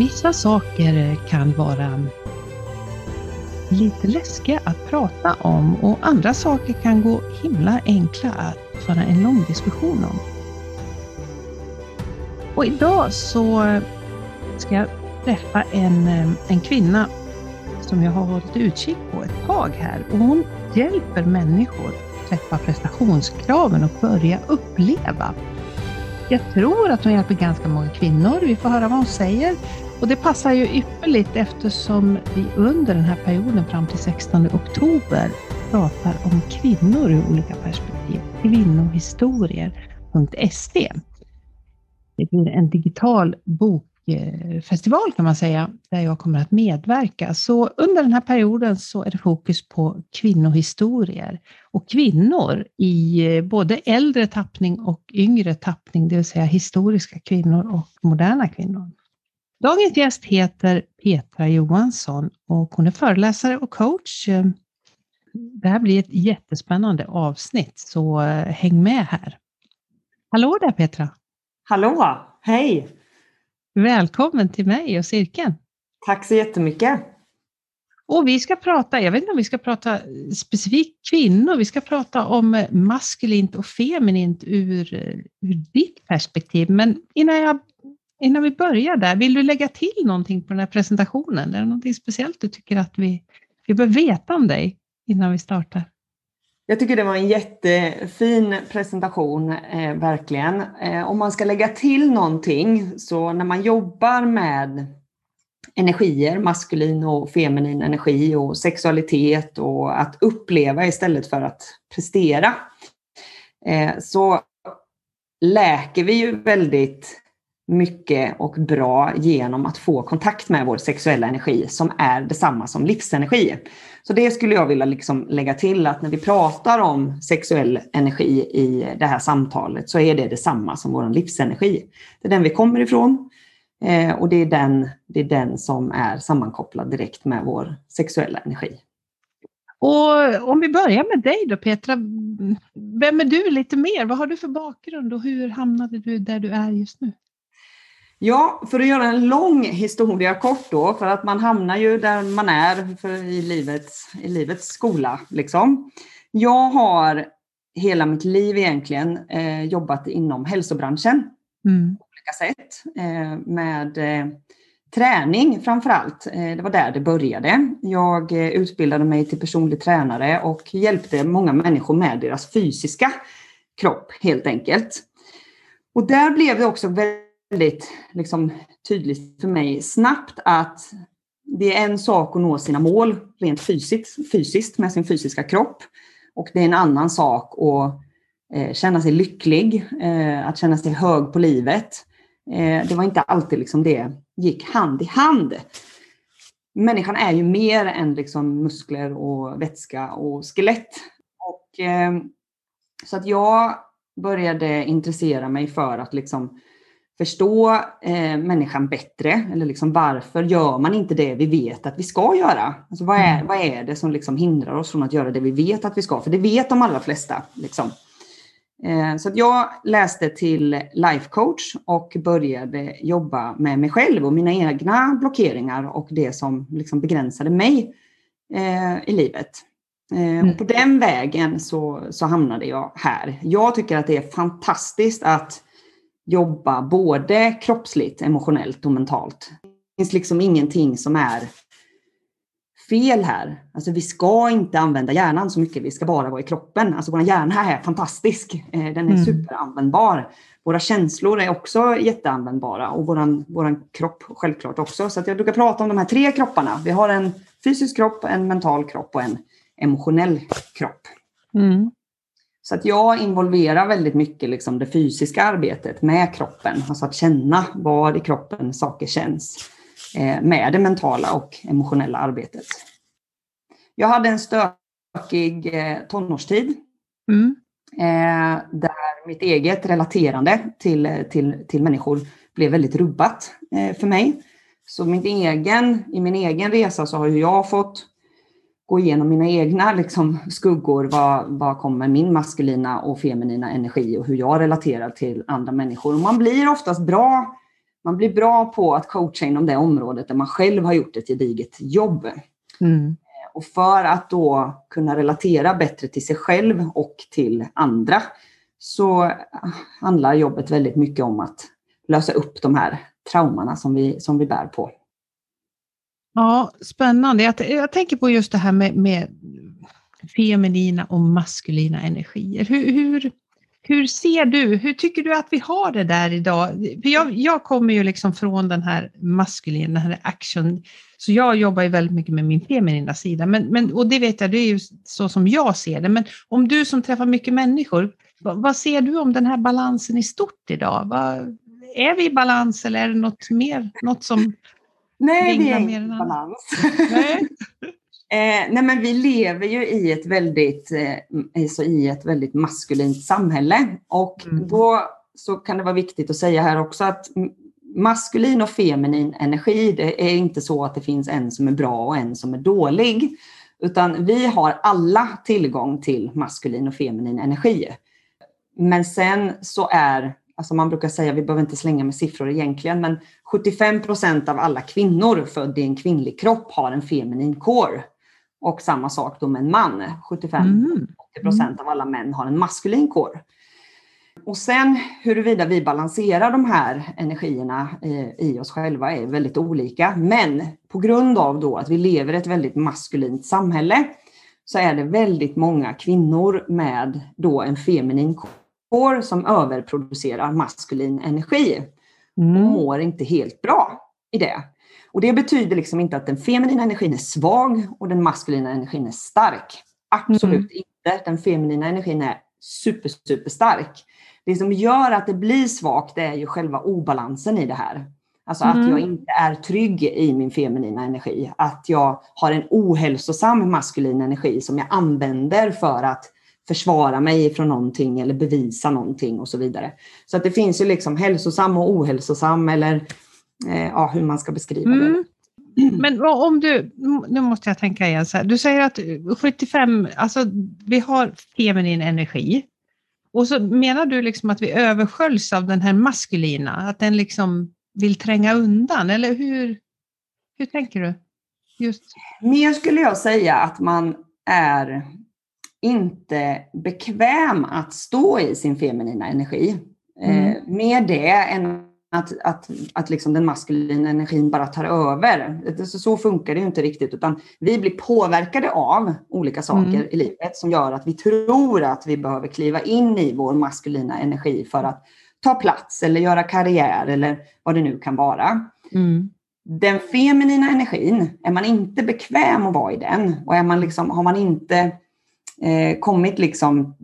Vissa saker kan vara lite läskiga att prata om och andra saker kan gå himla enkla att föra en lång diskussion om. Och idag så ska jag träffa en, eh, en kvinna som jag har hållit utkik på ett tag här och hon hjälper människor att träffa prestationskraven och börja uppleva. Jag tror att hon hjälper ganska många kvinnor. Vi får höra vad hon säger. Och det passar ju ypperligt eftersom vi under den här perioden fram till 16 oktober pratar om kvinnor ur olika perspektiv. Kvinnohistorier.se. Det blir en digital bokfestival kan man säga, där jag kommer att medverka. Så under den här perioden så är det fokus på kvinnohistorier och kvinnor i eh, både äldre tappning och yngre tappning, det vill säga historiska kvinnor och moderna kvinnor. Dagens gäst heter Petra Johansson och hon är föreläsare och coach. Det här blir ett jättespännande avsnitt, så häng med här. Hallå där Petra! Hallå! Hej! Välkommen till mig och cirkeln. Tack så jättemycket. Och vi ska prata, jag vet inte om vi ska prata specifikt kvinnor, vi ska prata om maskulint och feminint ur, ur ditt perspektiv. Men innan jag Innan vi börjar där, vill du lägga till någonting på den här presentationen? Är det någonting speciellt du tycker att vi, vi bör veta om dig innan vi startar? Jag tycker det var en jättefin presentation, eh, verkligen. Eh, om man ska lägga till någonting, så när man jobbar med energier, maskulin och feminin energi och sexualitet och att uppleva istället för att prestera, eh, så läker vi ju väldigt mycket och bra genom att få kontakt med vår sexuella energi som är detsamma som livsenergi. Så det skulle jag vilja liksom lägga till att när vi pratar om sexuell energi i det här samtalet så är det detsamma som vår livsenergi. Det är den vi kommer ifrån eh, och det är den, det är den som är sammankopplad direkt med vår sexuella energi. Och om vi börjar med dig då Petra, vem är du lite mer? Vad har du för bakgrund och hur hamnade du där du är just nu? Ja, för att göra en lång historia kort då, för att man hamnar ju där man är för i, livets, i livets skola. Liksom. Jag har hela mitt liv egentligen eh, jobbat inom hälsobranschen mm. på olika sätt. Eh, med eh, träning framför allt. Eh, det var där det började. Jag eh, utbildade mig till personlig tränare och hjälpte många människor med deras fysiska kropp helt enkelt. Och där blev det också väldigt väldigt liksom, tydligt för mig snabbt att det är en sak att nå sina mål rent fysiskt, fysiskt med sin fysiska kropp. Och det är en annan sak att eh, känna sig lycklig, eh, att känna sig hög på livet. Eh, det var inte alltid liksom det gick hand i hand. Människan är ju mer än liksom muskler och vätska och skelett. Och, eh, så att jag började intressera mig för att liksom förstå eh, människan bättre. Eller liksom varför gör man inte det vi vet att vi ska göra? Alltså vad, är, mm. vad är det som liksom hindrar oss från att göra det vi vet att vi ska? För det vet de allra flesta. Liksom. Eh, så jag läste till life coach och började jobba med mig själv och mina egna blockeringar och det som liksom begränsade mig eh, i livet. Eh, mm. Och på den vägen så, så hamnade jag här. Jag tycker att det är fantastiskt att jobba både kroppsligt, emotionellt och mentalt. Det finns liksom ingenting som är fel här. Alltså vi ska inte använda hjärnan så mycket, vi ska bara vara i kroppen. Alltså vår hjärna är fantastisk, eh, den är mm. superanvändbar. Våra känslor är också jätteanvändbara och våran, våran kropp självklart också. Så jag brukar prata om de här tre kropparna. Vi har en fysisk kropp, en mental kropp och en emotionell kropp. Mm. Så att jag involverar väldigt mycket liksom det fysiska arbetet med kroppen, alltså att känna var i kroppen saker känns eh, med det mentala och emotionella arbetet. Jag hade en stökig eh, tonårstid mm. eh, där mitt eget relaterande till, till, till människor blev väldigt rubbat för mig. Så min egen, i min egen resa så har jag fått gå igenom mina egna liksom, skuggor. Vad, vad kommer min maskulina och feminina energi och hur jag relaterar till andra människor. Och man blir oftast bra man blir bra på att coacha inom det området där man själv har gjort ett gediget jobb. Mm. Och för att då kunna relatera bättre till sig själv och till andra så handlar jobbet väldigt mycket om att lösa upp de här traumorna som vi, som vi bär på. Ja, spännande. Jag, jag tänker på just det här med, med feminina och maskulina energier. Hur, hur, hur ser du, hur tycker du att vi har det där idag? För jag, jag kommer ju liksom från den här maskulina, den här action, så jag jobbar ju väldigt mycket med min feminina sida. Men, men, och det vet jag, det är ju så som jag ser det. Men om du som träffar mycket människor, vad, vad ser du om den här balansen i stort idag? Vad, är vi i balans eller är det något mer, något som Nej, vi är inte i balans. Nej. Eh, nej men vi lever ju i ett väldigt, eh, alltså i ett väldigt maskulint samhälle och mm. då så kan det vara viktigt att säga här också att maskulin och feminin energi, det är inte så att det finns en som är bra och en som är dålig, utan vi har alla tillgång till maskulin och feminin energi. Men sen så är, alltså man brukar säga, vi behöver inte slänga med siffror egentligen, men 75 procent av alla kvinnor födda i en kvinnlig kropp har en feminin core. Och samma sak då med en man. 75-80 mm. procent av alla män har en maskulin core. Och sen huruvida vi balanserar de här energierna i, oss själva är väldigt olika. Men på grund av då att vi lever i ett väldigt maskulint samhälle så är det väldigt många kvinnor med då en feminin core som överproducerar maskulin energi. Mm. Och mår inte helt bra i det. Och det betyder liksom inte att den feminina energin är svag och den maskulina energin är stark. Absolut mm. inte. Den feminina energin är super, super stark. Det som gör att det blir svagt det är ju själva obalansen i det här. Alltså mm. att jag inte är trygg i min feminina energi. Att jag har en ohälsosam maskulin energi som jag använder för att försvara mig från någonting eller bevisa någonting och så vidare. Så att det finns ju liksom hälsosam och ohälsosam eller eh, ja, hur man ska beskriva mm. det. Men om du, nu måste jag tänka igen, så här. du säger att 75, alltså vi har feminin energi. Och så menar du liksom att vi översköljs av den här maskulina, att den liksom vill tränga undan, eller hur, hur tänker du? Just. Mer skulle jag säga att man är inte bekväm att stå i sin feminina energi. Mm. Eh, med det än att, att, att liksom den maskulina energin bara tar över. Så, så funkar det ju inte riktigt, utan vi blir påverkade av olika saker mm. i livet som gör att vi tror att vi behöver kliva in i vår maskulina energi för att ta plats eller göra karriär eller vad det nu kan vara. Mm. Den feminina energin, är man inte bekväm att vara i den och är man liksom, har man inte eh, kommit liksom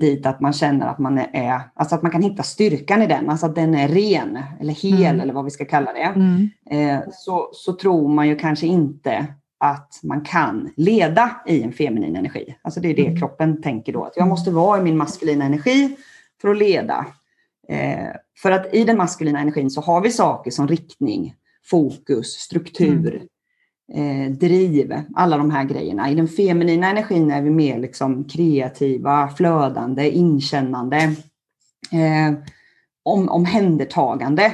dit att man känner att man är, alltså att man kan hitta styrkan i den, alltså att den är ren eller hel mm. eller vad vi ska kalla det. Mm. Eh, så, så tror man ju kanske inte att man kan leda i en feminin energi. Alltså det är det mm. kroppen tänker då, att jag måste vara i min maskulina energi för att leda. Eh, för att i den maskulina energin så har vi saker som riktning, fokus, struktur, mm eh, driv, alla de här grejerna. I den feminina energin är vi mer liksom kreativa, flödande, inkännande, eh, om, omhändertagande.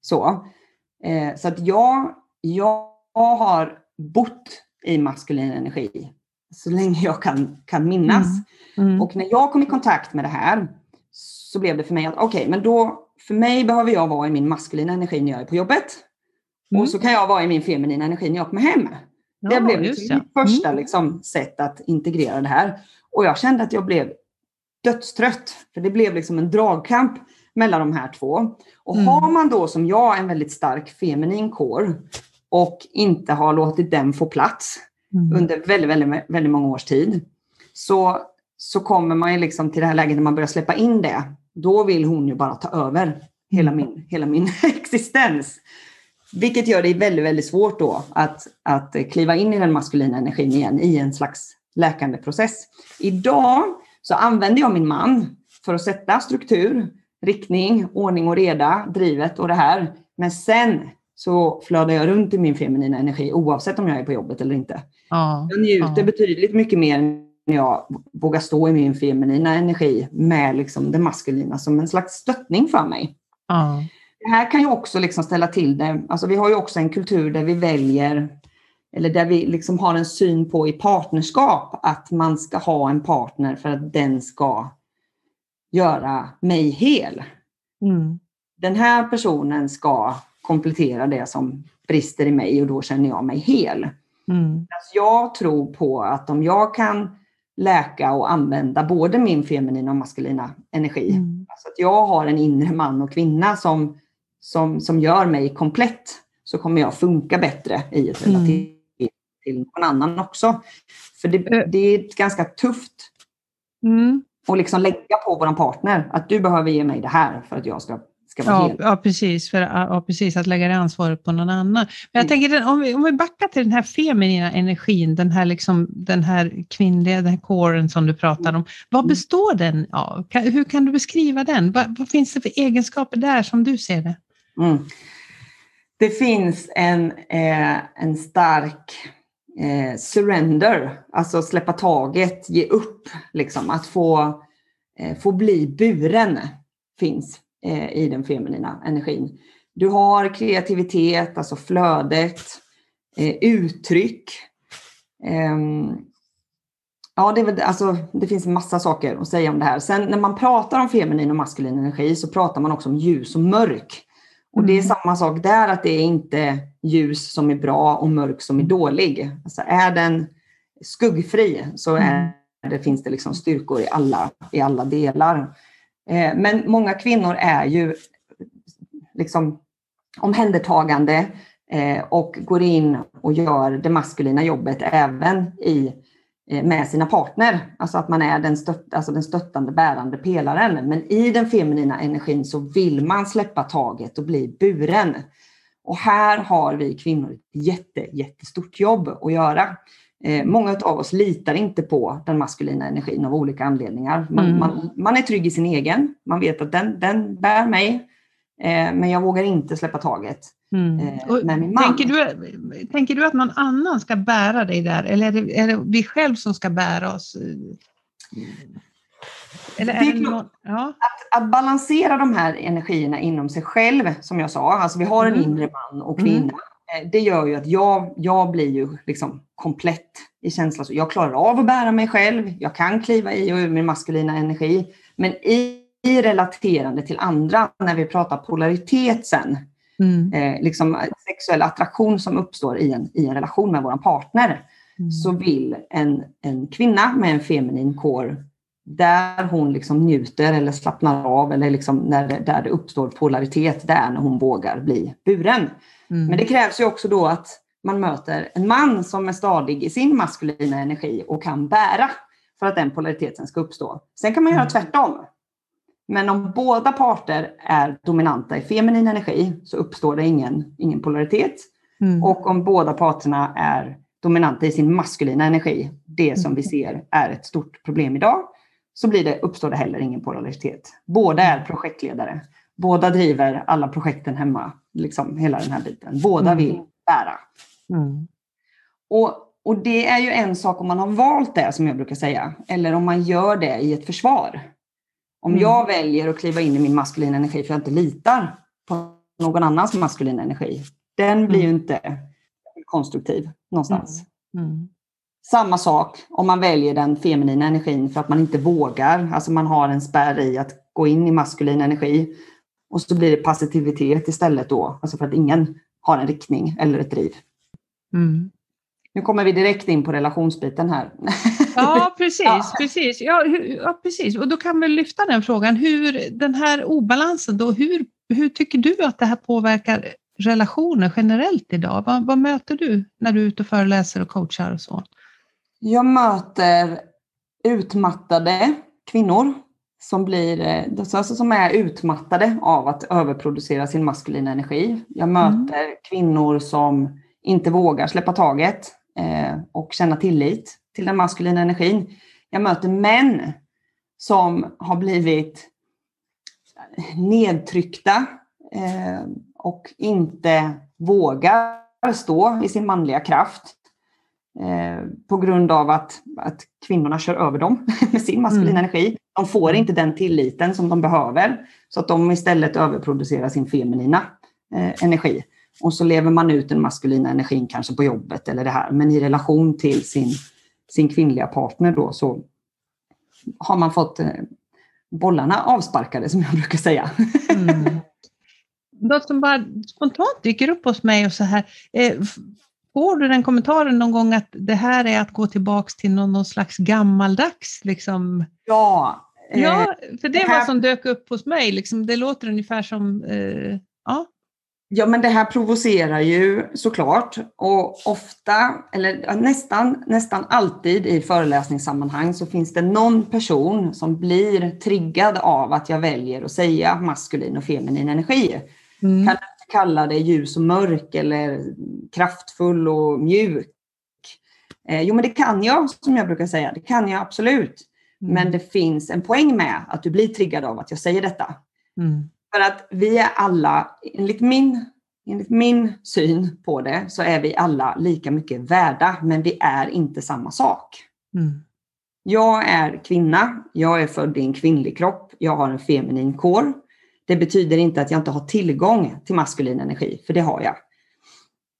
Så, eh, så att jag, jag har bott i maskulin energi så länge jag kan, kan minnas. Mm. Mm. Och när jag kom i kontakt med det här så blev det för mig att okej, okay, men då för mig behöver jag vara i min maskulina energi när jag är på jobbet. Mm. Och så kan jag vara i min feminina energi när jag kommer hem. Ja, det blev liksom mitt första mm. liksom, sätt att integrera det här. Och jag kände att jag blev dödstrött. För det blev liksom en dragkamp mellan de här två. Och mm. har man då som jag en väldigt stark feminin core och inte har låtit den få plats mm. under väldigt, väldigt, väldigt många års tid. Så, så kommer man ju liksom till det här läget när man börjar släppa in det. Då vill hon ju bara ta över hela mm. min, hela min existens. Vilket gör det väldigt, väldigt svårt då att, att kliva in i den maskulina energin igen i en slags läkande process. Idag så använder jag min man för att sätta struktur, riktning, ordning och reda, drivet och det här. Men sen så flödar jag runt i min feminina energi oavsett om jag är på jobbet eller inte. Ja, jag njuter ja. betydligt mycket mer när jag vågar stå i min feminina energi med liksom det maskulina som en slags stöttning för mig. Ja. Det här kan ju också liksom ställa till det. Alltså vi har ju också en kultur där vi väljer, eller där vi liksom har en syn på i partnerskap, att man ska ha en partner för att den ska göra mig hel. Mm. Den här personen ska komplettera det som brister i mig och då känner jag mig hel. Mm. Alltså jag tror på att om jag kan läka och använda både min feminina och maskulina energi. Mm. Alltså att jag har en inre man och kvinna som, som, som gör mig komplett så kommer jag funka bättre i ett mm. till någon annan också. För det, det är ganska tufft mm. att liksom lägga på vår partner att du behöver ge mig det här för att jag ska ja. Ja, precis. För, ja, precis. Att lägga det ansvaret på någon annan. Men jag mm. tänker, om vi, om vi backar till den här feminina energin, den här, liksom, den här kvinnliga, den här kåren som du pratar om. Vad mm. består den av? hur kan du beskriva den? Vad, vad, finns det för egenskaper där som du ser det? Mm. Det finns en, eh, en stark eh, surrender, alltså släppa taget, ge upp, liksom, att få, eh, få bli buren finns eh, i den feminina energin. Du har kreativitet, alltså flödet, eh, uttryck. Eh, ja, det, väl, alltså, det finns en massa saker att säga om det här. Sen när man pratar om feminin och maskulin energi så pratar man också om ljus och mörk. Och det är mm. samma sak där, att det är inte ljus som är bra och mörk som är dålig. Alltså är den skuggfri så är mm. det, finns det liksom styrkor i alla, i alla delar. Eh, men många kvinnor är ju liksom omhändertagande eh, och går in och gör det maskulina jobbet även i, med sina partner. Alltså att man är den, stött, alltså den stöttande, bärande pelaren. Men i den feminina energin så vill man släppa taget och bli buren. Och här har vi kvinnor ett jätte, jättestort jobb att göra. Eh, många av oss litar inte på den maskulina energin av olika anledningar. Man, mm. man, man, är trygg i sin egen, man vet att den, den bär mig, eh, men jag vågar inte släppa taget mm. eh, med min man. Tänker du, tänker du att någon annan ska bära dig där, eller är det, är det vi själv som ska bära oss? Eller är det någon, ja. att, att, balansera de här energierna inom sig själv, som jag sa, alltså vi har en mm. inre man och kvinna. Mm. Eh, det gör ju att jag, jag blir ju liksom komplett i känslan. Jag klarar av att bära mig själv, jag kan kliva i och ur min maskulina energi. Men i, i relaterande till andra, när vi pratar polaritet sen, mm. eh, liksom sexuell attraktion som uppstår i en, i en relation med vår partner, mm. så vill en, en kvinna med en feminin kår där hon liksom njuter eller slappnar av eller liksom när det, där det uppstår polaritet, där när hon vågar bli buren. Mm. Men det krävs ju också då att man möter en man som är stadig i sin maskulina energi och kan bära för att den polariteten ska uppstå. Sen kan man göra mm. tvärtom. Men om båda parter är dominanta i feminin energi så uppstår det ingen, ingen polaritet. Mm. Och om båda parterna är dominanta i sin maskulina energi, det som vi mm. ser är ett stort problem idag, så blir det, uppstår det heller ingen polaritet. Båda är projektledare. Båda driver alla projekten hemma, liksom hela den här biten. Båda mm. vill bära. Mm. Och, och det är ju en sak om man har valt det, som jag brukar säga, eller om man gör det i ett försvar. Om mm. jag väljer att kliva in i min maskulina energi för att jag inte litar på någon annans maskulina energi, den blir ju mm. inte konstruktiv någonstans. Mm. mm. Samma sak om man väljer den feminina energin för att man inte vågar, alltså man har en spärr i att gå in i maskulin energi och så blir det passivitet istället då, alltså för att ingen har en riktning eller ett driv. Mm. Nu kommer vi direkt in på relationsbiten här. Ja, precis. ja. precis. Ja, hur, ja, precis. Och då kan vi lyfta den frågan. Hur, den här obalansen, då, hur, hur tycker du att det här påverkar relationer generellt idag? Vad, vad möter du när du är ute och föreläser och coachar och så? Jag möter utmattade kvinnor som, blir, alltså som är utmattade av att överproducera sin maskulina energi. Jag möter mm. kvinnor som inte vågar släppa taget och känna tillit till den maskulina energin. Jag möter män som har blivit nedtryckta eh, och inte vågar stå i sin manliga kraft. eh, på grund av att, att kvinnorna kör över dem med sin maskulina mm. energi. De får inte den tilliten som de behöver, så att de istället överproducerar sin feminina eh, energi. Och så lever man ut den maskulina energin kanske på jobbet eller det här, men i relation till sin, sin kvinnliga partner då så har man fått eh, bollarna avsparkade som jag brukar säga. Mm. Något som bara spontant dyker upp hos mig och så här, eh, får du den kommentaren någon gång att det här är att gå tillbaks till någon, någon slags gammaldags liksom? Ja. Eh, ja, för det, det här... vad som dök upp hos mig, liksom, det låter ungefär som, eh, ja. Ja, men det här provocerar ju såklart och ofta, eller nästan, nästan alltid i föreläsningssammanhang så finns det någon person som blir triggad av att jag väljer att säga maskulin och feminin energi. Mm. Kan kalla det ljus och mörk eller kraftfull och mjuk. Eh, jo, men det kan jag, som jag brukar säga. Det kan jag absolut. Mm. Men det finns en poäng med att du blir triggad av att jag säger detta. Mm. För att vi är alla, enligt min, enligt min syn på det, så är vi alla lika mycket värda, men vi är inte samma sak. Mm. Jag är kvinna, jag är född i en kvinnlig kropp, jag har en feminin kår. Det betyder inte att jag inte har tillgång till maskulin energi, för det har jag.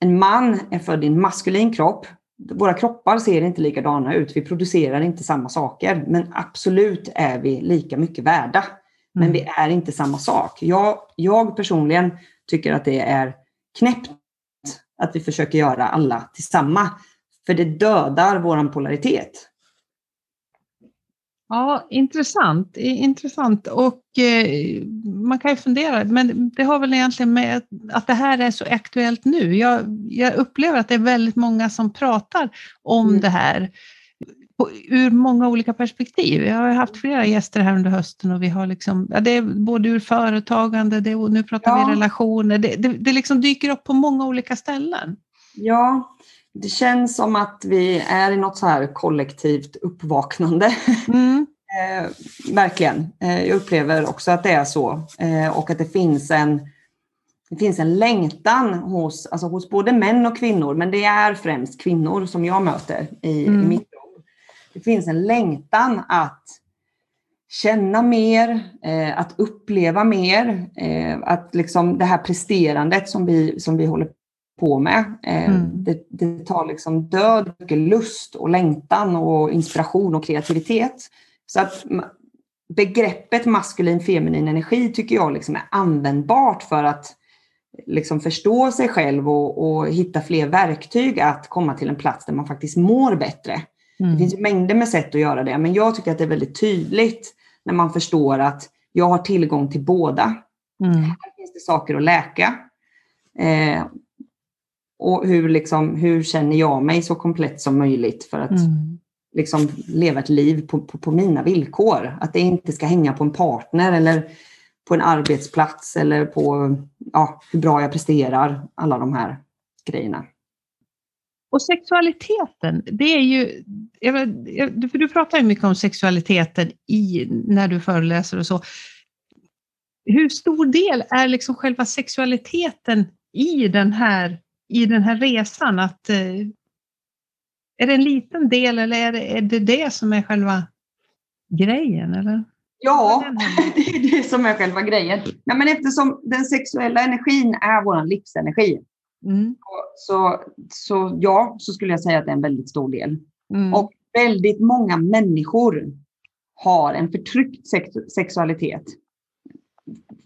En man är född i en maskulin kropp. Våra kroppar ser inte likadana ut, vi producerar inte samma saker, men absolut är vi lika mycket värda. Men mm. vi är inte samma sak. Jag, jag personligen tycker att det är knäppt att vi försöker göra alla till samma. För det dödar vår polaritet. Ja, intressant. intressant. Och eh, man kan ju fundera, men det har väl egentligen med att det här är så aktuellt nu. Jag, jag upplever att det är väldigt många som pratar om mm. det här på, ur många olika perspektiv. Jag har haft flera gäster här under hösten och vi har liksom, ja, det är både ur företagande, det, och nu pratar ja. vi relationer, det, det, det liksom dyker upp på många olika ställen. Ja, det känns som att vi är i något så här kollektivt uppvaknande. Mm. eh, verkligen. Eh, jag upplever också att det är så. Eh, och att det finns en, det finns en längtan hos, alltså hos både män och kvinnor, men det är främst kvinnor som jag möter i, mm. i mitt. Det finns en längtan att känna mer, eh, att uppleva mer, eh, att liksom det här presterandet som vi, som vi håller på med. Eh, mm. Det, det, tar liksom död, mycket lust och längtan och inspiration och kreativitet. Så att begreppet maskulin feminin energi tycker jag liksom är användbart för att liksom förstå sig själv och, och, hitta fler verktyg att komma till en plats där man faktiskt mår bättre. Mm. Det finns mängder med sätt att göra det, men jag tycker att det är väldigt tydligt när man förstår att jag har tillgång till båda. Mm. Här finns det saker att läka. Eh, och hur, liksom, hur känner jag mig så komplett som möjligt för att mm. liksom, leva ett liv på, på, på, mina villkor. Att det inte ska hänga på en partner eller på en arbetsplats eller på ja, hur bra jag presterar. Alla de här grejerna. Och sexualiteten, det är ju... För du pratar ju mycket om sexualiteten i, när du föreläser och så. Hur stor del är liksom själva sexualiteten i den här i den här resan? Att, eh, är det en liten del eller är det, är det det som är själva grejen? Eller? Ja, det är det som är själva grejen. Ja, men eftersom den sexuella energin är vår livsenergi mm. så, så ja, så skulle jag säga att det är en väldigt stor del. Mm. Och väldigt många människor har en förtryckt sex sexualitet.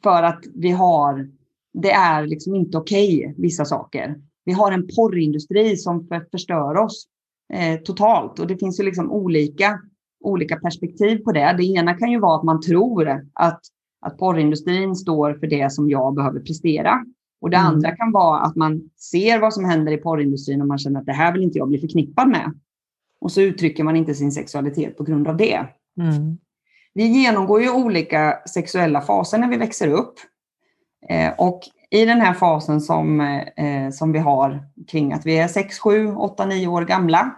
För att vi har, det är liksom inte okej, okay, vissa saker. Vi har en porrindustri som förstör oss eh, totalt och det finns ju liksom olika, olika perspektiv på det. Det ena kan ju vara att man tror att, att porrindustrin står för det som jag behöver prestera. Och det mm. andra kan vara att man ser vad som händer i porrindustrin och man känner att det här vill inte jag bli förknippad med. Och så uttrycker man inte sin sexualitet på grund av det. Mm. Vi genomgår ju olika sexuella faser när vi växer upp. Eh, och i den här fasen som, eh, som vi har kring att vi är 6, 7, 8, 9 år gamla,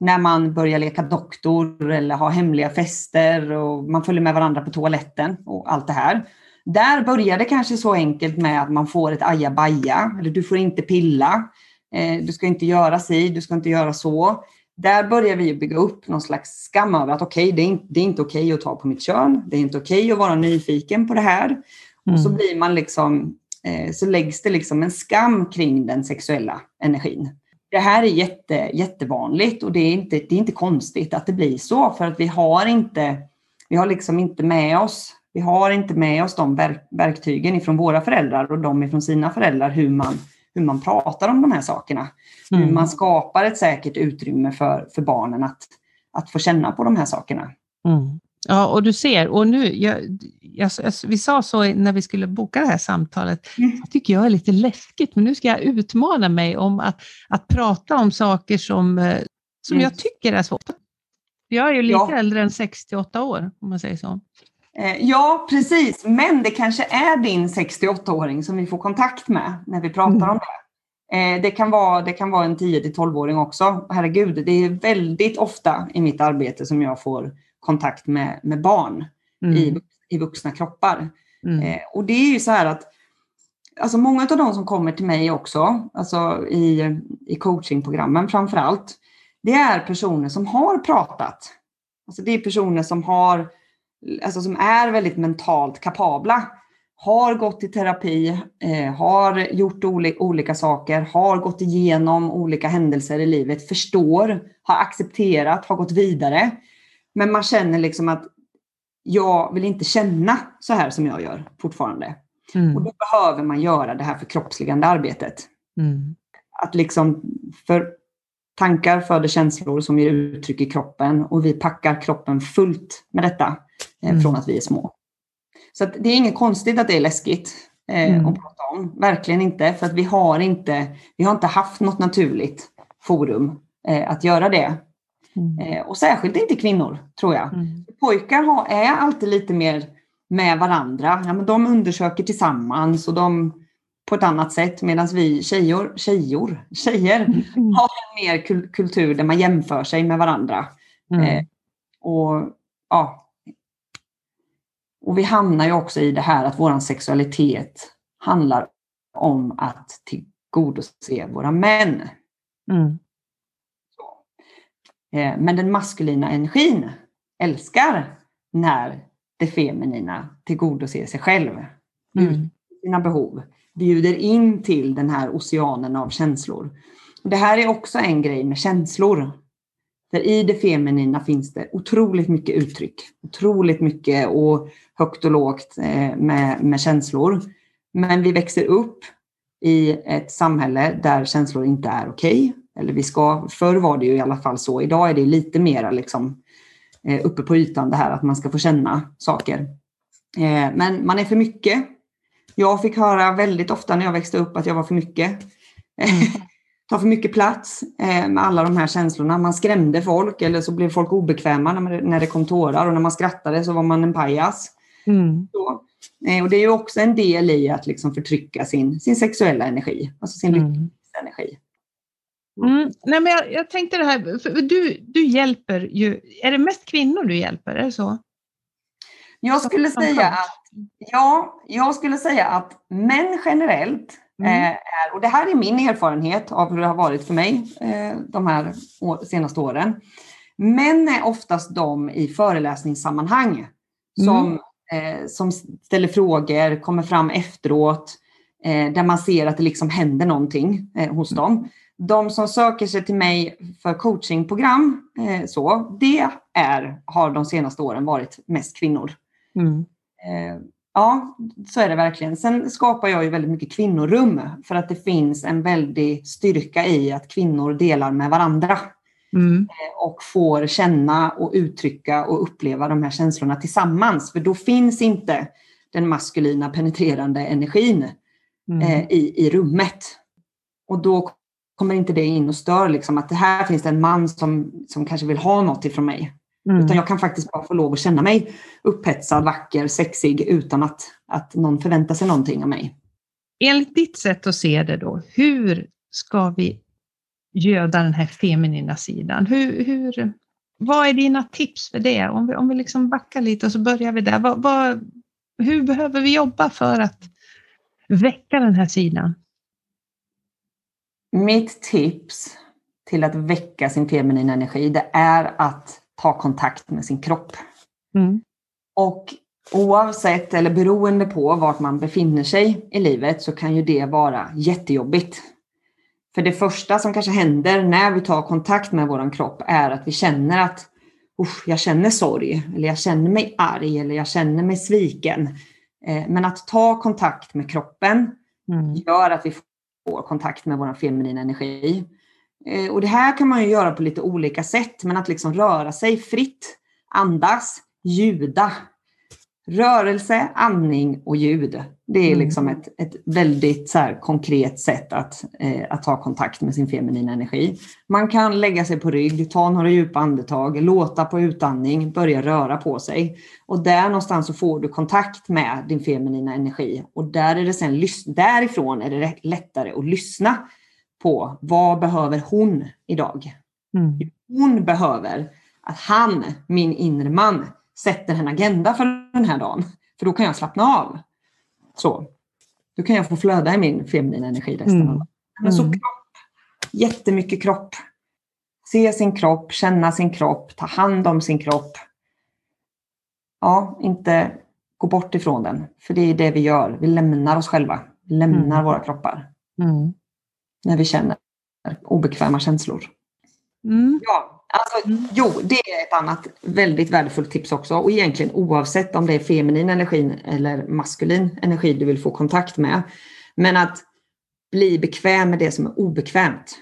när man börjar leka doktor eller ha hemliga fester och man följer med varandra på toaletten och allt det här. Där börjar det kanske så enkelt med att man får ett ajabaja, eller du får inte pilla. Eh, du ska inte göra si, du ska inte göra så. Där börjar vi bygga upp någon slags skam över att okej, okay, det, är inte, det är inte okej okay att ta på mitt kön. Det är inte okej okay att vara nyfiken på det här. Mm. Och så blir man liksom, eh, så läggs det liksom en skam kring den sexuella energin. Det här är jätte, jättevanligt och det är, inte, det är inte konstigt att det blir så för att vi har inte, vi har liksom inte med oss vi har inte med oss de verk, verktygen ifrån våra föräldrar och de ifrån sina föräldrar hur man, hur man pratar om de här sakerna. Mm. Hur man skapar ett säkert utrymme för, för barnen att, att få känna på de här sakerna. Mm. Ja, och du ser, och nu, jag, jag, vi sa så när vi skulle boka det här samtalet, mm. jag tycker jag är lite läskigt, men nu ska jag utmana mig om att, att prata om saker som, eh, som mm. jag tycker är svårt. Jag är ju lite ja. äldre än 68 år, om man säger så. Eh, ja, precis. Men det kanske är din 68-åring som vi får kontakt med när vi pratar mm. om det. Eh, det kan, vara, det kan vara en 10-12-åring också. Herregud, det är väldigt ofta i mitt arbete som jag får kontakt med, med barn mm. i, i vuxna kroppar. Mm. Eh, och det är ju så här att alltså många av de som kommer till mig också, alltså i, i coachingprogrammen framför allt, det är personer som har pratat. Alltså det är personer som har alltså som är väldigt mentalt kapabla, har gått i terapi, eh, har gjort oli olika saker, har gått igenom olika händelser i livet, förstår, har accepterat, har gått vidare. Men man känner liksom att jag vill inte känna så här som jag gör fortfarande. Mm. Och då behöver man göra det här förkroppsligande arbetet. Mm. Att liksom, för tankar föder känslor som ger uttryck i kroppen och vi packar kroppen fullt med detta. Eh, mm. från att vi är små. Så det är inget konstigt att det är läskigt eh, mm. att prata om. Verkligen inte, för att vi har inte, vi har inte haft något naturligt forum eh, att göra det. Mm. Eh, och särskilt inte kvinnor, tror jag. Mm. Pojkar har, är alltid lite mer med varandra. Ja, men de undersöker tillsammans och de på ett annat sätt medan vi tjejor, tjejor, tjejer mm. har en mer kultur där man jämför sig med varandra. Mm. Eh, och ja, och vi hamnar ju också i det här att vår sexualitet handlar om att tillgodose våra män. Mm. Eh, men den maskulina energin älskar när det feminina tillgodoser sig själv. Mm. Sina behov. Bjuder in till den här oceanen av känslor. Det här är också en grej med känslor. För i det feminina finns det otroligt mycket uttryck. Otroligt mycket och högt och lågt eh, med, med känslor. Men vi växer upp i ett samhälle där känslor inte är okej. Okay. Eller vi ska, förr var det ju i alla fall så. Idag är det lite mer liksom, eh, uppe på ytan det här att man ska få känna saker. Eh, men man är för mycket. Jag fick höra väldigt ofta när jag växte upp att jag var för mycket. Mm. tar för mycket plats eh, med alla de här känslorna. Man skrämde folk eller så blev folk obekväma när, när det kom tårar och när man skrattade så var man en pajas. Mm. Så, eh, och det är ju också en del i att liksom förtrycka sin, sin sexuella energi, alltså sin mm. energi. Mm. Nej, men jag, jag, tänkte det här, du, du hjälper ju, är det mest kvinnor du hjälper? Är det så? Jag skulle säga att, ja, jag skulle säga att män generellt Mm. Eh, är, och det här är min erfarenhet av hur det har varit för mig eh, de här år, senaste åren. Män är oftast de i föreläsningssammanhang som, mm. eh, som ställer frågor, kommer fram efteråt, eh, där man ser att det liksom händer någonting hos dem. De som söker sig till mig för coachingprogram, så, det är, har de senaste åren varit mest kvinnor. Mm. Ja, så är det verkligen. Sen skapar jag ju väldigt mycket kvinnorum för att det finns en väldig styrka i att kvinnor delar med varandra. Mm. Eh, och får känna och uttrycka och uppleva de här känslorna tillsammans. För då finns inte den maskulina penetrerande energin mm. eh, i, i rummet. Och då kommer inte det in och stör liksom att det här finns det en man som, som kanske vill ha något ifrån mig. Mm. Utan jag kan faktiskt bara få lov att känna mig upphetsad, vacker, sexig utan att, att någon förväntar sig någonting av mig. Enligt ditt sätt att se det då, hur ska vi göda den här feminina sidan? Hur, hur, vad är dina tips för det? Om vi, om vi liksom backar lite och så börjar vi där. Vad, vad, hur behöver vi jobba för att väcka den här sidan? mitt tips till att väcka sin feminina energi, det är att ta kontakt med sin kropp. Mm. Och oavsett eller beroende på vart man befinner sig i livet så kan ju det vara jättejobbigt. För det första som kanske händer när vi tar kontakt med vår kropp är att vi känner att jag känner sorg, eller jag känner mig arg, eller jag känner mig sviken. Eh, men att ta kontakt med kroppen mm. gör att vi får kontakt med vår feminina energi. Eh, och det här kan man ju göra på lite olika sätt, men att liksom röra sig fritt, andas, ljuda. Rörelse, andning och ljud. Det är mm. liksom ett, ett väldigt så konkret sätt att, eh, att ta kontakt med sin feminina energi. Man kan lägga sig på rygg, ta några djupa andetag, låta på utandning, börja röra på sig. Och där någonstans så får du kontakt med din feminina energi. Och där är det sen, därifrån är det lättare att lyssna på vad behöver hon idag? Mm. Hon behöver att han, min inre man, sätter en agenda för den här dagen. För då kan jag slappna av. Så. Då kan jag få flöda i min feminina energi resten mm. av dagen. Men så mm. kropp. Jättemycket kropp. Se sin kropp, känna sin kropp, ta hand om sin kropp. Ja, inte gå bort ifrån den. För det är det vi gör. Vi lämnar oss själva. Vi lämnar mm. våra kroppar. Mm. När vi känner obekväma känslor. Mm. Ja, alltså, mm. jo, det är ett annat väldigt värdefullt tips också. Och egentligen oavsett om det är feminin energi eller maskulin energi du vill få kontakt med. Men att bli bekväm med det som är obekvämt.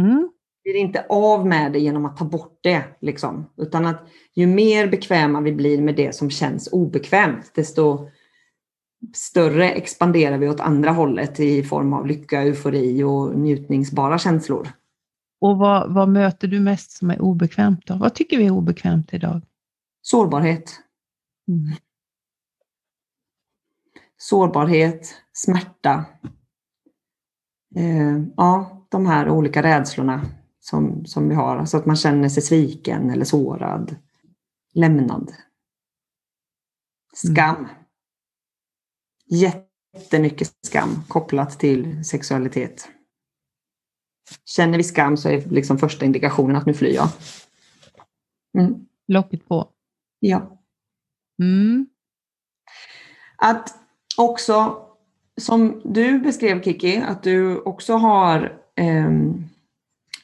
Mm. Blir inte av med det genom att ta bort det. Liksom. Utan att ju mer bekväma vi blir med det som känns obekvämt, desto större expanderar vi åt andra hållet i form av lycka, eufori och njutningsbara känslor. Och vad, vad möter du mest som är obekvämt då? Vad tycker vi är obekvämt idag? Sårbarhet. Mm. Sårbarhet, smärta. Eh, ja, de här olika rädslorna som, som vi har. Alltså att man känner sig sviken eller sårad, lämnad. Skam. Mm. Jättemycket skam kopplat till sexualitet. Känner vi skam så är liksom första indikationen att nu flyr jag. Mm. Locket på. Ja. Mm. Att också, som du beskrev Kiki, att du också har eh,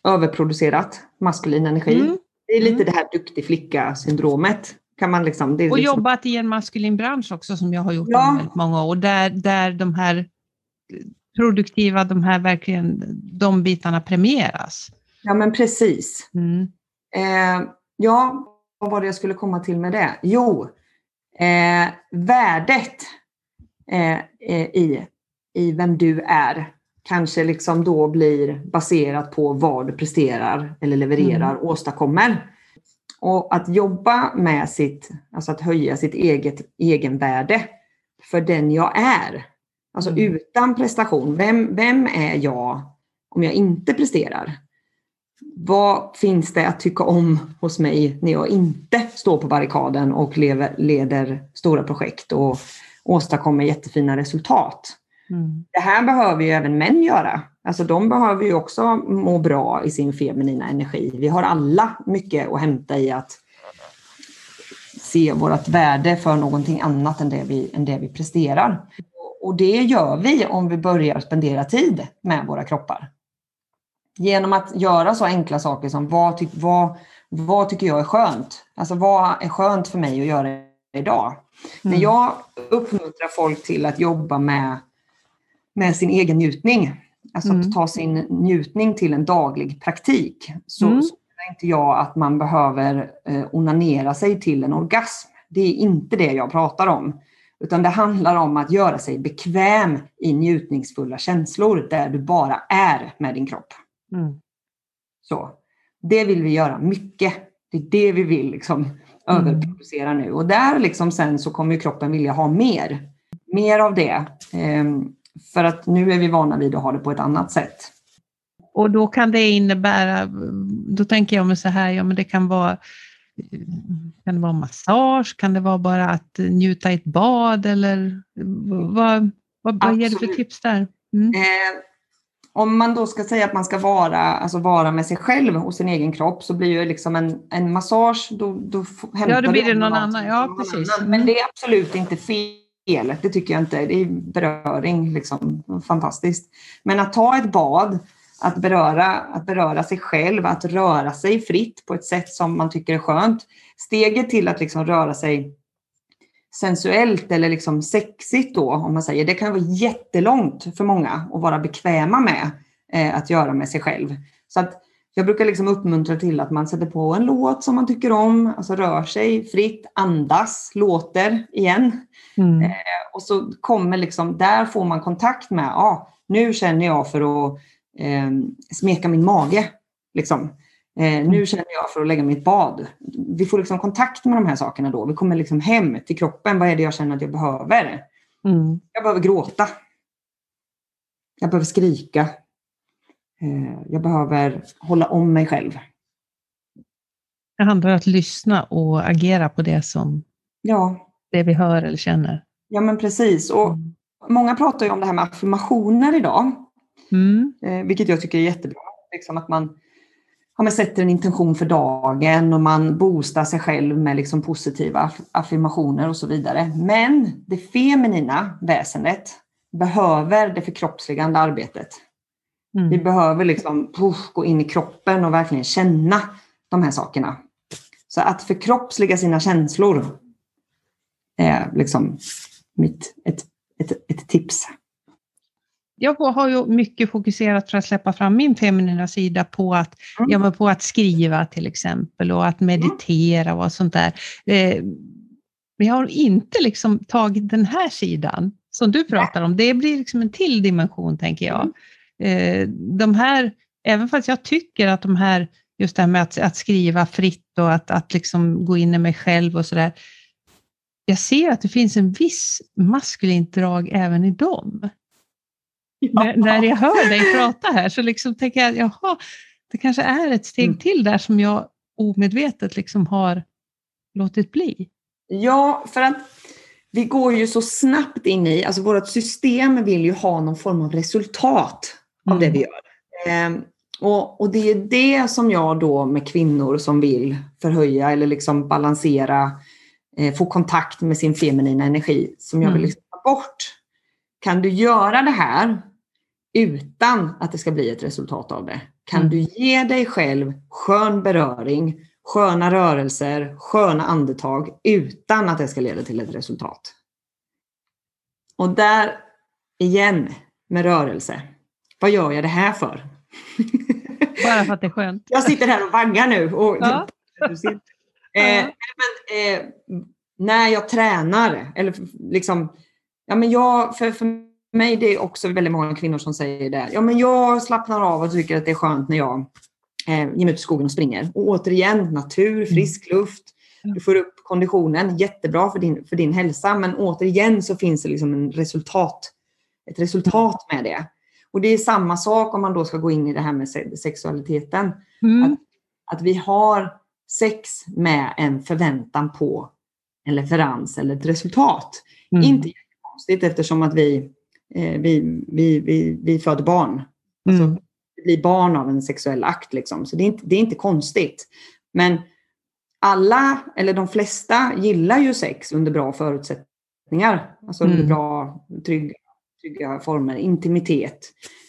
överproducerat maskulin energi. Mm. Det är lite mm. det här duktig flicka-syndromet. Kan man liksom, och liksom... jobbat i en maskulin bransch också som jag har gjort ja. väldigt många år, där, där de här produktiva, de här verkligen, de bitarna premieras. Ja men precis. Mm. Eh, ja, vad var det jag skulle komma till med det? Jo, eh, värdet eh, eh i, i vem du är kanske liksom då blir baserat på vad du presterar eller levererar, mm. åstadkommer. Och att jobba med sitt, alltså att höja sitt eget egenvärde för den jag är. Alltså mm. utan prestation, vem, vem är jag om jag inte presterar? Vad finns det att tycka om hos mig när jag inte står på barrikaden och lever, leder stora projekt och åstadkommer jättefina resultat? Mm. Det här behöver ju även män göra. Alltså de behöver ju också må bra i sin feminina energi. Vi har alla mycket att hämta i att se vårt värde för någonting annat än det vi, än det vi presterar. Och det gör vi om vi börjar spendera tid med våra kroppar. Genom att göra så enkla saker som vad, ty vad, vad tycker jag är skönt? Alltså vad är skönt för mig att göra idag? Mm. När jag uppmuntrar folk till att jobba med, med sin egen njutning, alltså mm. att ta sin njutning till en daglig praktik, så, mm. så menar inte jag att man behöver eh, onanera sig till en orgasm. Det är inte det jag pratar om. Utan det handlar om att göra sig bekväm i njutningsfulla känslor där du bara är med din kropp. Mm. Så. Det vill vi göra mycket. Det är det vi vill liksom mm. överproducera nu. Och där liksom sen så kommer kroppen vilja ha mer. Mer av det. Ehm, för att nu är vi vana vid att ha det på ett annat sätt. Och då kan det innebära, då tänker jag mig så här, ja men det kan vara kan det vara massage? Kan det vara bara att njuta i ett bad? Eller vad, vad, vad ger du för tips där? Mm. Eh, om man då ska säga att man ska vara, alltså vara med sig själv och sin egen kropp så blir ju liksom en, en massage, då, då hämtar Ja, då blir det någon annan. Ja, precis. Annan. Men det är absolut inte fel. Det tycker jag inte. Det är beröring, liksom. fantastiskt. Men att ta ett bad, att beröra, att beröra sig själv, att röra sig fritt på ett sätt som man tycker är skönt. Steget till att liksom röra sig sensuellt eller liksom sexigt då, om man säger. Det kan vara jättelångt för många att vara bekväma med eh, att göra med sig själv. Så att jag brukar liksom uppmuntra till att man sätter på en låt som man tycker om, alltså rör sig fritt, andas, låter igen. Mm. Eh, och så kommer liksom, där får man kontakt med, ja, ah, nu känner jag för att eh, smeka min mage. Liksom. Eh, nu mm. känner jag för att lägga ett bad. Vi får liksom kontakt med de här sakerna då. Vi kommer liksom hem till kroppen. Vad är det jag känner att jag behöver? Mm. Jag behöver gråta. Jag behöver skrika. Eh, jag behöver hålla om mig själv. Det handlar om att lyssna och agera på det som ja. det vi hör eller känner. Ja, men precis. Och mm. Många pratar ju om det här med affirmationer idag. Mm. Eh, vilket jag tycker är jättebra. Liksom att man ja, man sätter en intention för dagen och man boostar sig själv med liksom positiva affirmationer och så vidare. Men det feminina väsendet behöver det förkroppsligande arbetet. Mm. Vi behöver liksom puff, gå in i kroppen och verkligen känna de här sakerna. Så att förkroppsliga sina känslor är liksom mitt, ett, ett, ett tips jag har ju mycket fokuserat för att släppa fram min feminina sida på att, mm. ja, på att skriva till exempel och att meditera och sånt där. Eh, men jag har inte liksom tagit den här sidan som du pratar om. Det blir liksom en till dimension tänker jag. Eh, de här, även fast jag tycker att de här, just det här med att, att skriva fritt och att, att liksom gå in i mig själv och sådär. Jag ser att det finns en viss maskulint drag även i dem. Ja. När, när, jag hör dig prata här så liksom tänker jag, jaha, det kanske är ett steg mm. till där som jag omedvetet liksom har låtit bli. Ja, för att vi går ju så snabbt in i, alltså vårt system vill ju ha någon form av resultat av mm. det vi gör. Eh, och, och, det är det som jag då med kvinnor som vill förhöja eller liksom balansera, eh, få kontakt med sin feminina energi, som jag vill mm. liksom ta bort. Kan du göra det här utan att det ska bli ett resultat av det. Kan mm. du ge dig själv skön beröring, sköna rörelser, sköna andetag utan att det ska leda till ett resultat? Och där igen med rörelse. Vad gör jag det här för? Bara för att det är skönt. Jag sitter här och vaggar nu. Och, ja. eh, men, eh, när jag tränar, eller liksom, ja, men jag, för, för mig det är också väldigt många kvinnor som säger det. Ja, men jag slappnar av och tycker att det är skönt när jag eh, ger mig ut i skogen och springer. Och återigen, natur, mm. frisk luft. Du får upp konditionen, jättebra för din, för din hälsa. Men återigen så finns det liksom en resultat, ett resultat med det. Och det är samma sak om man då ska gå in i det här med sexualiteten. Mm. Att, att vi har sex med en förväntan på en leverans eller ett resultat. Mm. Inte konstigt eftersom att vi eh, vi, vi, vi, vi föder barn. Alltså, mm. vi blir barn av en sexuell akt. Liksom. Så det är, inte, det är inte konstigt. Men alla, eller de flesta, gillar ju sex under bra förutsättningar. Alltså mm. under bra, trygga, trygga former, intimitet.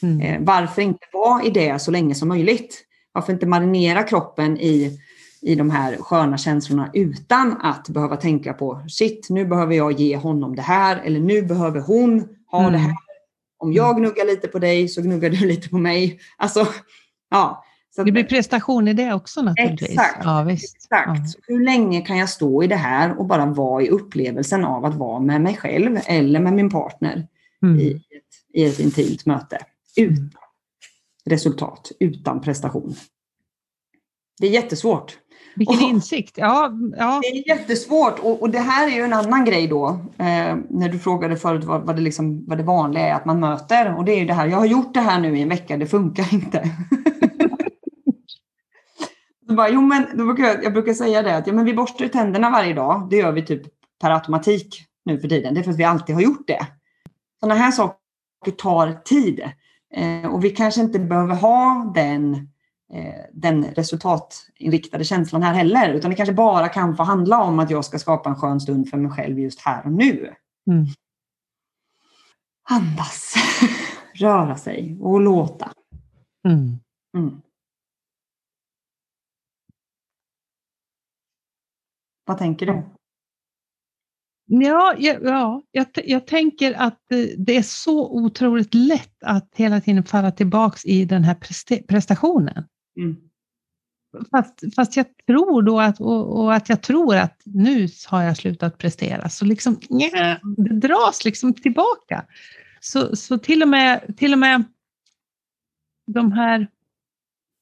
Mm. Eh, varför inte vara i det så länge som möjligt? Varför inte marinera kroppen i, i de här sköna känslorna utan att behöva tänka på shit, nu behöver jag ge honom det här eller nu behöver hon ha mm. det här. Om jag gnuggar lite på dig så gnuggar du lite på mig. Alltså, ja. Så det blir prestation i det också naturligtvis. Exakt. Ja, exakt. Ja. Hur länge kan jag stå i det här och bara vara i upplevelsen av att vara med mig själv eller med min partner mm. i, ett, i ett intimt möte. Utan resultat, utan prestation. Det är jättesvårt. Vilken och, insikt! Ja, ja. Det är jättesvårt och, och, det här är ju en annan grej då. Eh, när du frågade förut vad, vad, det liksom, vad det vanliga är att man möter. Och det är ju det här, jag har gjort det här nu i en vecka, det funkar inte. Så bara, jo, men, då brukar jag, jag brukar säga det att ja, men vi borstar tänderna varje dag. Det gör vi typ per automatik nu för tiden. Det är för att vi alltid har gjort det. Sådana här saker tar tid. Eh, och vi kanske inte behöver ha den, eh, den resultatinriktade känslan här heller, utan det kanske bara kan få handla om att jag ska skapa en skön stund för mig själv just här och nu. Mm. Andas, röra sig och låta. Mm. Mm. Vad tänker du? Ja, ja, ja jag, jag tänker att eh, det är så otroligt lätt att hela tiden falla tillbaks i den här prestationen. Mm. Fast, fast jag tror då att, och, och, att jag tror att nu har jag slutat prestera, så liksom, nja, det dras liksom tillbaka. Så, så till, och med, till och med de här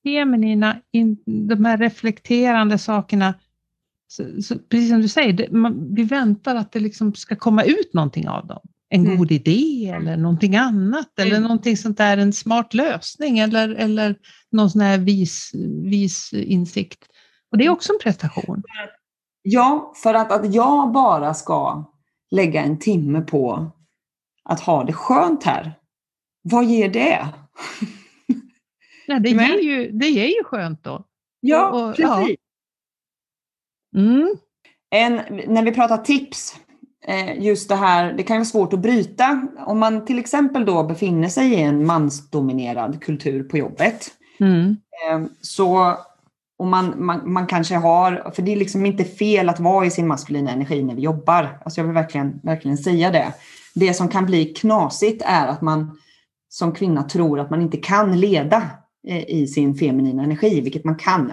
feminina, de här reflekterande sakerna så, så, precis som du säger, det, man, vi väntar att det liksom ska komma ut någonting av dem. En mm. god idé eller någonting annat mm. eller någonting sånt där, en smart lösning eller, eller någon sån här vis, vis insikt. Och det är också en prestation. Ja, för att, att jag bara ska lägga en timme på att ha det skönt här. Vad ger det? Ja, det, ger ju, det ger ju skönt då. Ja, och, precis. Ja. Mm. En, när vi pratar tips, eh, just det här, det kan vara svårt att bryta. Om man till exempel då befinner sig i en mansdominerad kultur på jobbet. Mm. Eh, så och man, man, man kanske har, för det är liksom inte fel att vara i sin maskulina energi när vi jobbar. Alltså jag vill verkligen, verkligen säga det. Det som kan bli knasigt är att man som kvinna tror att man inte kan leda eh, i sin feminina energi, vilket man kan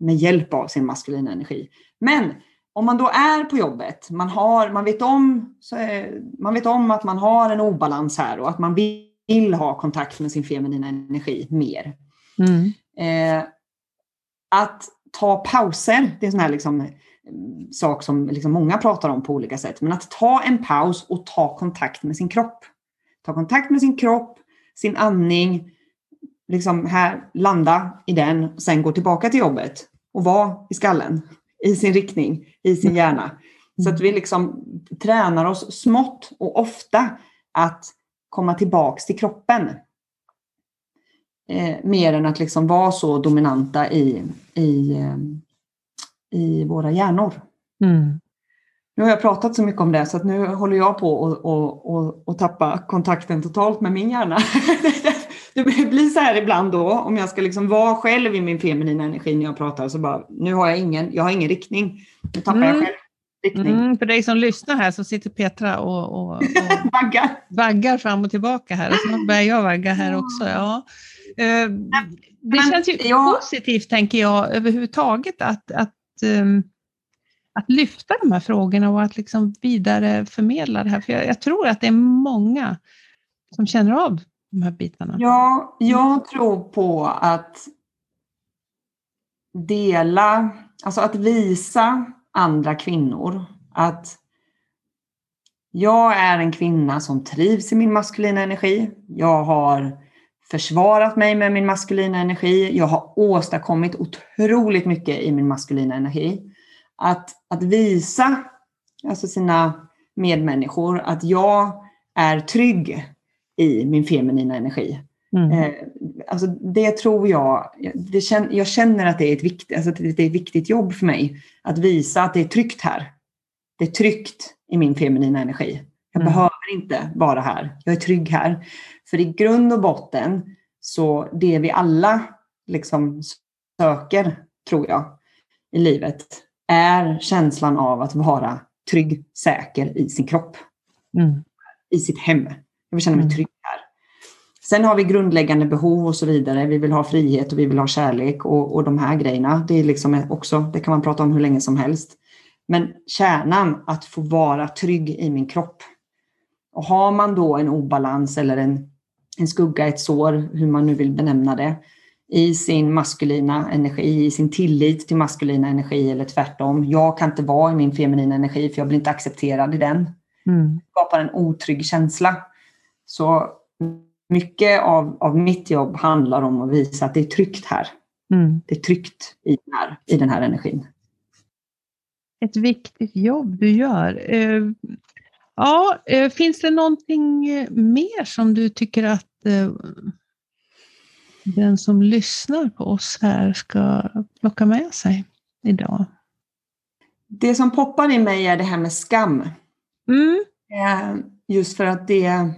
med hjälp av sin maskulina energi. Men om man då är på jobbet, man, har, man, vet om, är, man vet om att man har en obalans här och att man vill ha kontakt med sin feminina energi mer. Mm. Eh, att ta pauser, det är en sån här liksom, mm, sak som liksom många pratar om på olika sätt. Men att ta en paus och ta kontakt med sin kropp. Ta kontakt med sin kropp, sin andning, liksom här, landa i den, och sen gå tillbaka till jobbet och vara i skallen i sin riktning, i sin mm. hjärna. Så att vi liksom tränar oss smått och ofta att komma tillbaks till kroppen. Eh, mer än att liksom vara så dominanta i, i, eh, i våra hjärnor. Mm. Nu har jag pratat så mycket om det så att nu håller jag på att och, och, och tappa kontakten totalt med min hjärna. det blir så här ibland då, om jag ska liksom vara själv i min feminina energi när jag pratar, så bara, nu har jag ingen, jag har ingen riktning. Nu tappar mm. jag själv riktning. Mm, för dig som lyssnar här så sitter Petra och, och, och vaggar. vaggar fram och tillbaka här. Och snart börjar jag vagga här också. Ja. Uh, det känns ju ja. positivt, tänker jag, överhuvudtaget att, att, um, att lyfta de här frågorna och att liksom vidare förmedla det här. För jag, jag tror att det är många som känner av de här bitarna? Ja, jag tror på att dela, alltså att visa andra kvinnor att jag är en kvinna som trivs i min maskulina energi. Jag har försvarat mig med min maskulina energi. Jag har åstadkommit otroligt mycket i min maskulina energi. Att, att visa alltså sina medmänniskor att jag är trygg i min feminina energi. Mm. Eh, alltså det tror jag, det känner, jag känner att det är, ett viktigt, alltså det är ett viktigt jobb för mig. Att visa att det är tryggt här. Det är tryggt i min feminina energi. Jag mm. behöver inte vara här. Jag är trygg här. För i grund och botten, så det vi alla liksom söker, tror jag, i livet, är känslan av att vara trygg, säker i sin kropp. Mm. I sitt hem. Jag vill känna mig mm. trygg här. Sen har vi grundläggande behov och så vidare. Vi vill ha frihet och vi vill ha kärlek och, och de här grejerna. Det är liksom också, det kan man prata om hur länge som helst. Men kärnan, att få vara trygg i min kropp. Och har man då en obalans eller en, en skugga, ett sår, hur man nu vill benämna det, i sin maskulina energi, i sin tillit till maskulina energi eller tvärtom. Jag kan inte vara i min feminina energi för jag blir inte accepterad i den. Mm. Det skapar en otrygg känsla. Så mycket av, av mitt jobb handlar om att visa att det är tryggt här. Mm. Det är tryggt i den, här, i den här energin. Ett viktigt jobb du gör. Eh, ja, eh, finns det någonting mer som du tycker att eh, den som lyssnar på oss här ska plocka med sig idag? Det som poppar i mig är det här med skam. Mm. Eh, just för att det,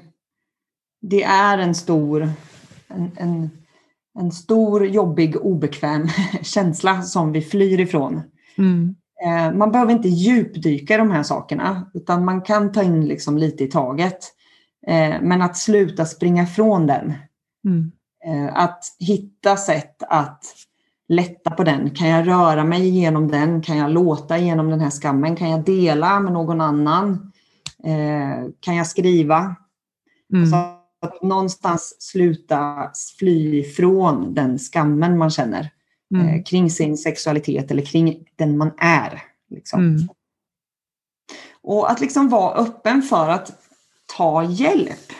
det är en stor, en, en, en stor, jobbig, obekväm känsla som vi flyr ifrån. Mm. Eh, man behöver inte djupdyka i de här sakerna, utan man kan ta in liksom lite i taget. Eh, men att sluta springa ifrån den. Mm. Att hitta sätt att lätta på den. Kan jag röra mig igenom den? Kan jag låta igenom den här skammen? Kan jag dela med någon annan? Eh, kan jag skriva? Mm. Så att någonstans sluta fly ifrån den skammen man känner Mm. eh, kring sin sexualitet eller kring den man är. Liksom. Mm. Och att liksom vara öppen för att ta hjälp.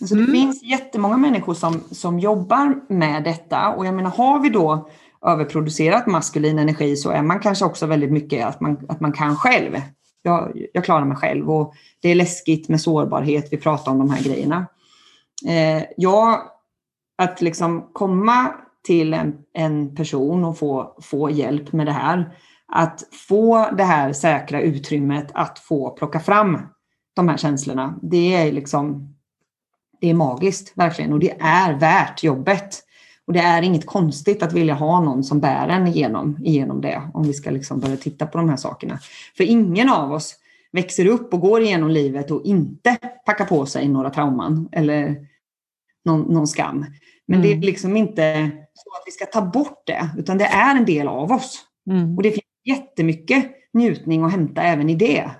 Alltså det Mm. finns jättemånga människor som, som jobbar med detta och jag menar har vi då överproducerat maskulin energi så är man kanske också väldigt mycket att man, att man kan själv. Jag, jag klarar mig själv och det är läskigt med sårbarhet, vi pratar om de här grejerna. Eh, ja, att liksom komma till en, en person och få, få hjälp med det här. Att få det här säkra utrymmet att få plocka fram de här känslorna. Det är liksom det är magiskt verkligen och det är värt jobbet. Och det är inget konstigt att vilja ha någon som bär en igenom, igenom det om vi ska liksom börja titta på de här sakerna. För ingen av oss växer upp och går igenom livet och inte packar på sig några trauman eller någon, någon skam. Men det är Mm. liksom inte så att vi ska ta bort det, utan det är en del av oss. Mm. Och det finns jättemycket njutning att hämta även i det.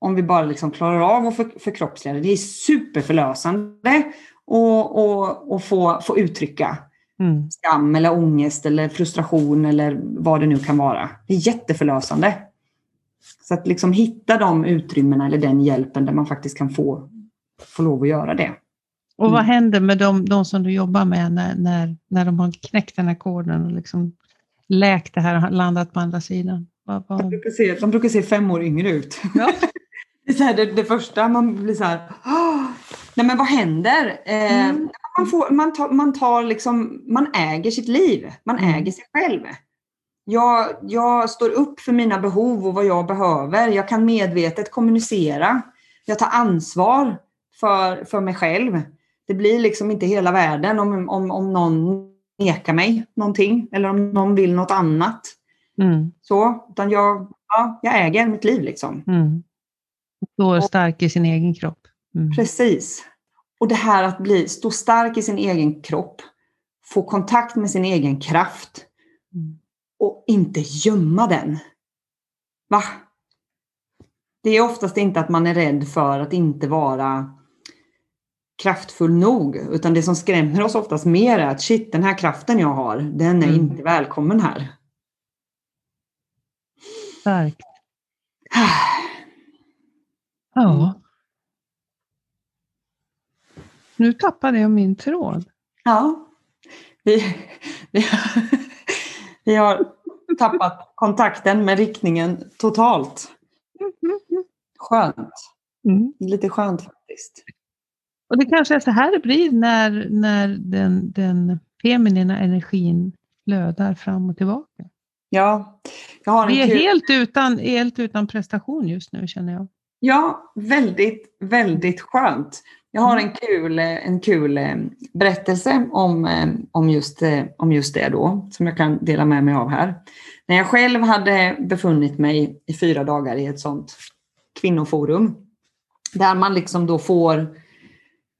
Om vi bara liksom klarar av att för, förkroppsliga det. Det är superförlösande och, och få, få uttrycka Mm. skam eller ångest eller frustration eller vad det nu kan vara. Det är jätteförlösande. Så att liksom hitta de utrymmena eller den hjälpen där man faktiskt kan få, få lov att göra det. Och vad Mm. händer med de, de som du jobbar med när, när, när de har knäckt den här koden och liksom läkt det här och landat på andra sidan? Vad, De vad, brukar se, de brukar se fem år yngre ut. Ja. det, är här, det, det första man blir så här, "Åh, nej men vad händer? Eh, Mm. man, får, man, tar, man tar liksom, man äger sitt liv, man Mm. äger sig själv. Jag, jag står upp för mina behov och vad jag behöver. Jag kan medvetet kommunicera. Jag tar ansvar för, för mig själv. Det blir liksom inte hela världen om, om, om någon nekar mig någonting eller om någon vill något annat. mm, Så, utan jag, ja, jag äger mitt liv liksom. mm. Står stark i sin egen kropp. Mm. Precis. Och det här att bli, stå stark i sin egen kropp, få kontakt med sin egen kraft Mm. och inte gömma den. Va? Det är oftast inte att man är rädd för att inte vara kraftfull nog, utan det som skrämmer oss oftast mer är att shit, den här kraften jag har, den är Mm. inte välkommen här. Starkt. Ja. Nu tappade jag min tråd. Ja, vi, vi, vi har tappat kontakten med riktningen totalt. Skönt. Mm. Lite skönt faktiskt. Och det kanske är så här det blir när, när den, den feminina energin flödar fram och tillbaka. Ja, jag har en Vi är kul, helt utan, helt utan prestation just nu känner jag. ja, väldigt, väldigt skönt. Jag har en kul, en kul eh, berättelse om, eh, om, just, eh, om just det då, som jag kan dela med mig av här. När jag själv hade befunnit mig i fyra dagar i ett sånt kvinnoforum, där man liksom då får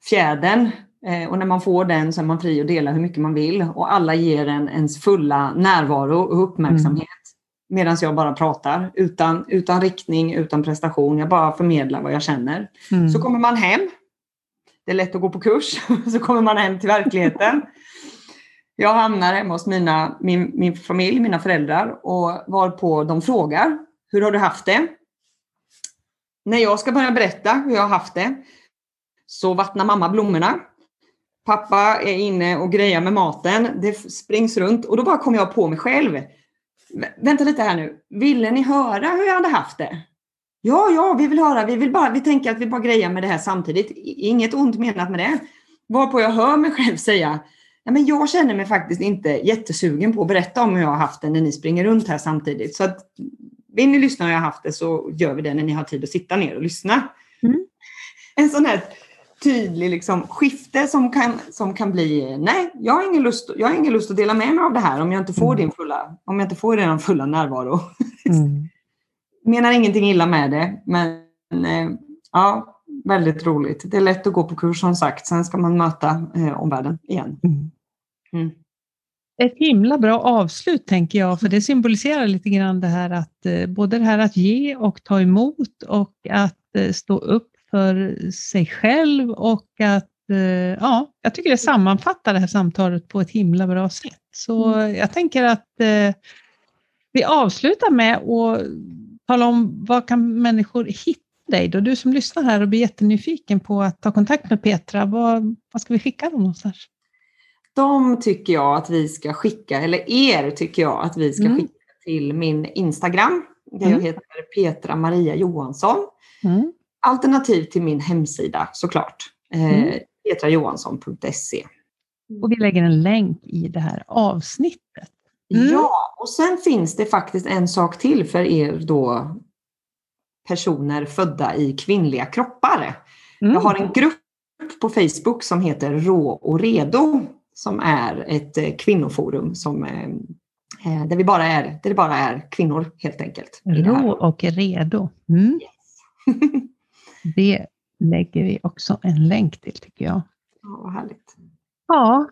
fjädern eh, och när man får den så är man fri att dela hur mycket man vill och alla ger en ens fulla närvaro och uppmärksamhet. Medan jag bara pratar utan, utan riktning, utan prestation. Jag bara förmedlar vad jag känner. Mm. Så kommer man hem. Det är lätt att gå på kurs. Så kommer man hem till verkligheten. Jag hamnar hemma hos mina, min, min familj, mina föräldrar och var på de frågar. Hur har du haft det? När jag ska börja berätta hur jag har haft det så vattnar mamma blommorna. Pappa är inne och grejar med maten. Det springs runt och då bara kom jag på mig själv. Vä- Vänta lite här nu. Ville ni höra hur jag hade haft det? Ja, ja, vi vill höra. Vi, vill bara, vi tänker att vi bara grejar med det här samtidigt. Inget ont menat med det. Varpå jag hör mig själv säga Ja, men jag känner mig faktiskt inte jättesugen på att berätta om hur jag har haft det när ni springer runt här samtidigt. Så att, vill ni lyssna hur jag har haft det så gör vi det när ni har tid att sitta ner och lyssna. Mm. En sån här tydlig liksom, skifte som kan, som kan bli, nej, jag har, ingen lust, jag har ingen lust att dela med mig av det här om jag inte får, mm. din, fulla, om jag inte får din fulla närvaro. Mm. Menar ingenting illa med det, men eh, ja, väldigt roligt. Det är lätt att gå på kurs som sagt, sen ska man möta eh, omvärlden igen. Mm. mm. Ett himla bra avslut tänker jag, för det symboliserar lite grann det här att eh, både det här att ge och ta emot och att eh, stå upp för sig själv och att eh, ja, jag tycker det sammanfattar det här samtalet på ett himla bra sätt. Så mm. jag tänker att eh, vi avslutar med att tala om var kan människor hitta dig då? Du som lyssnar här och blir jättenyfiken på att ta kontakt med Petra, vad, vad ska vi skicka dem någonstans? De tycker jag att vi ska skicka, eller er tycker jag att vi ska mm. skicka till min Instagram. Där mm. jag heter Petra Maria Johansson. Mm. Alternativ till min hemsida såklart. Eh, mm. petrajohansson.se. Och vi lägger en länk i det här avsnittet. Mm. Ja, och sen finns det faktiskt en sak till för er då personer födda i kvinnliga kroppar. Mm. Jag har en grupp på Facebook som heter Rå och redo som är ett eh, kvinnoforum som, eh, där, vi bara är, där det bara är kvinnor helt enkelt. Rå och redo. Mm. Yes. det lägger vi också en länk till tycker jag. Ja, vad härligt. Ja,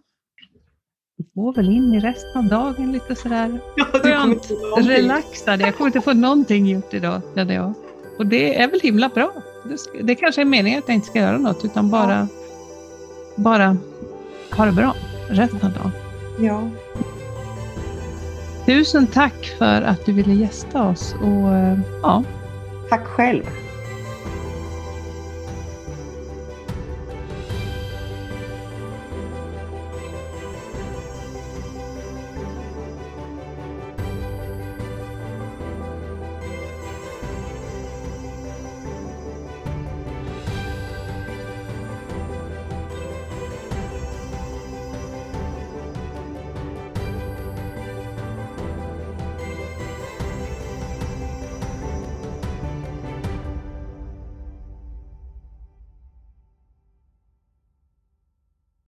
vi går väl in i resten av dagen lite sådär ja, skönt relaxad. Jag kommer inte få någonting gjort idag känner jag. Och det är väl himla bra. Det, det kanske är meningen att jag inte ska göra något utan bara, ja. bara ha det bra resten av dagen. Ja. Tusen tack för att du ville gästa oss. Och, ja. Tack själv.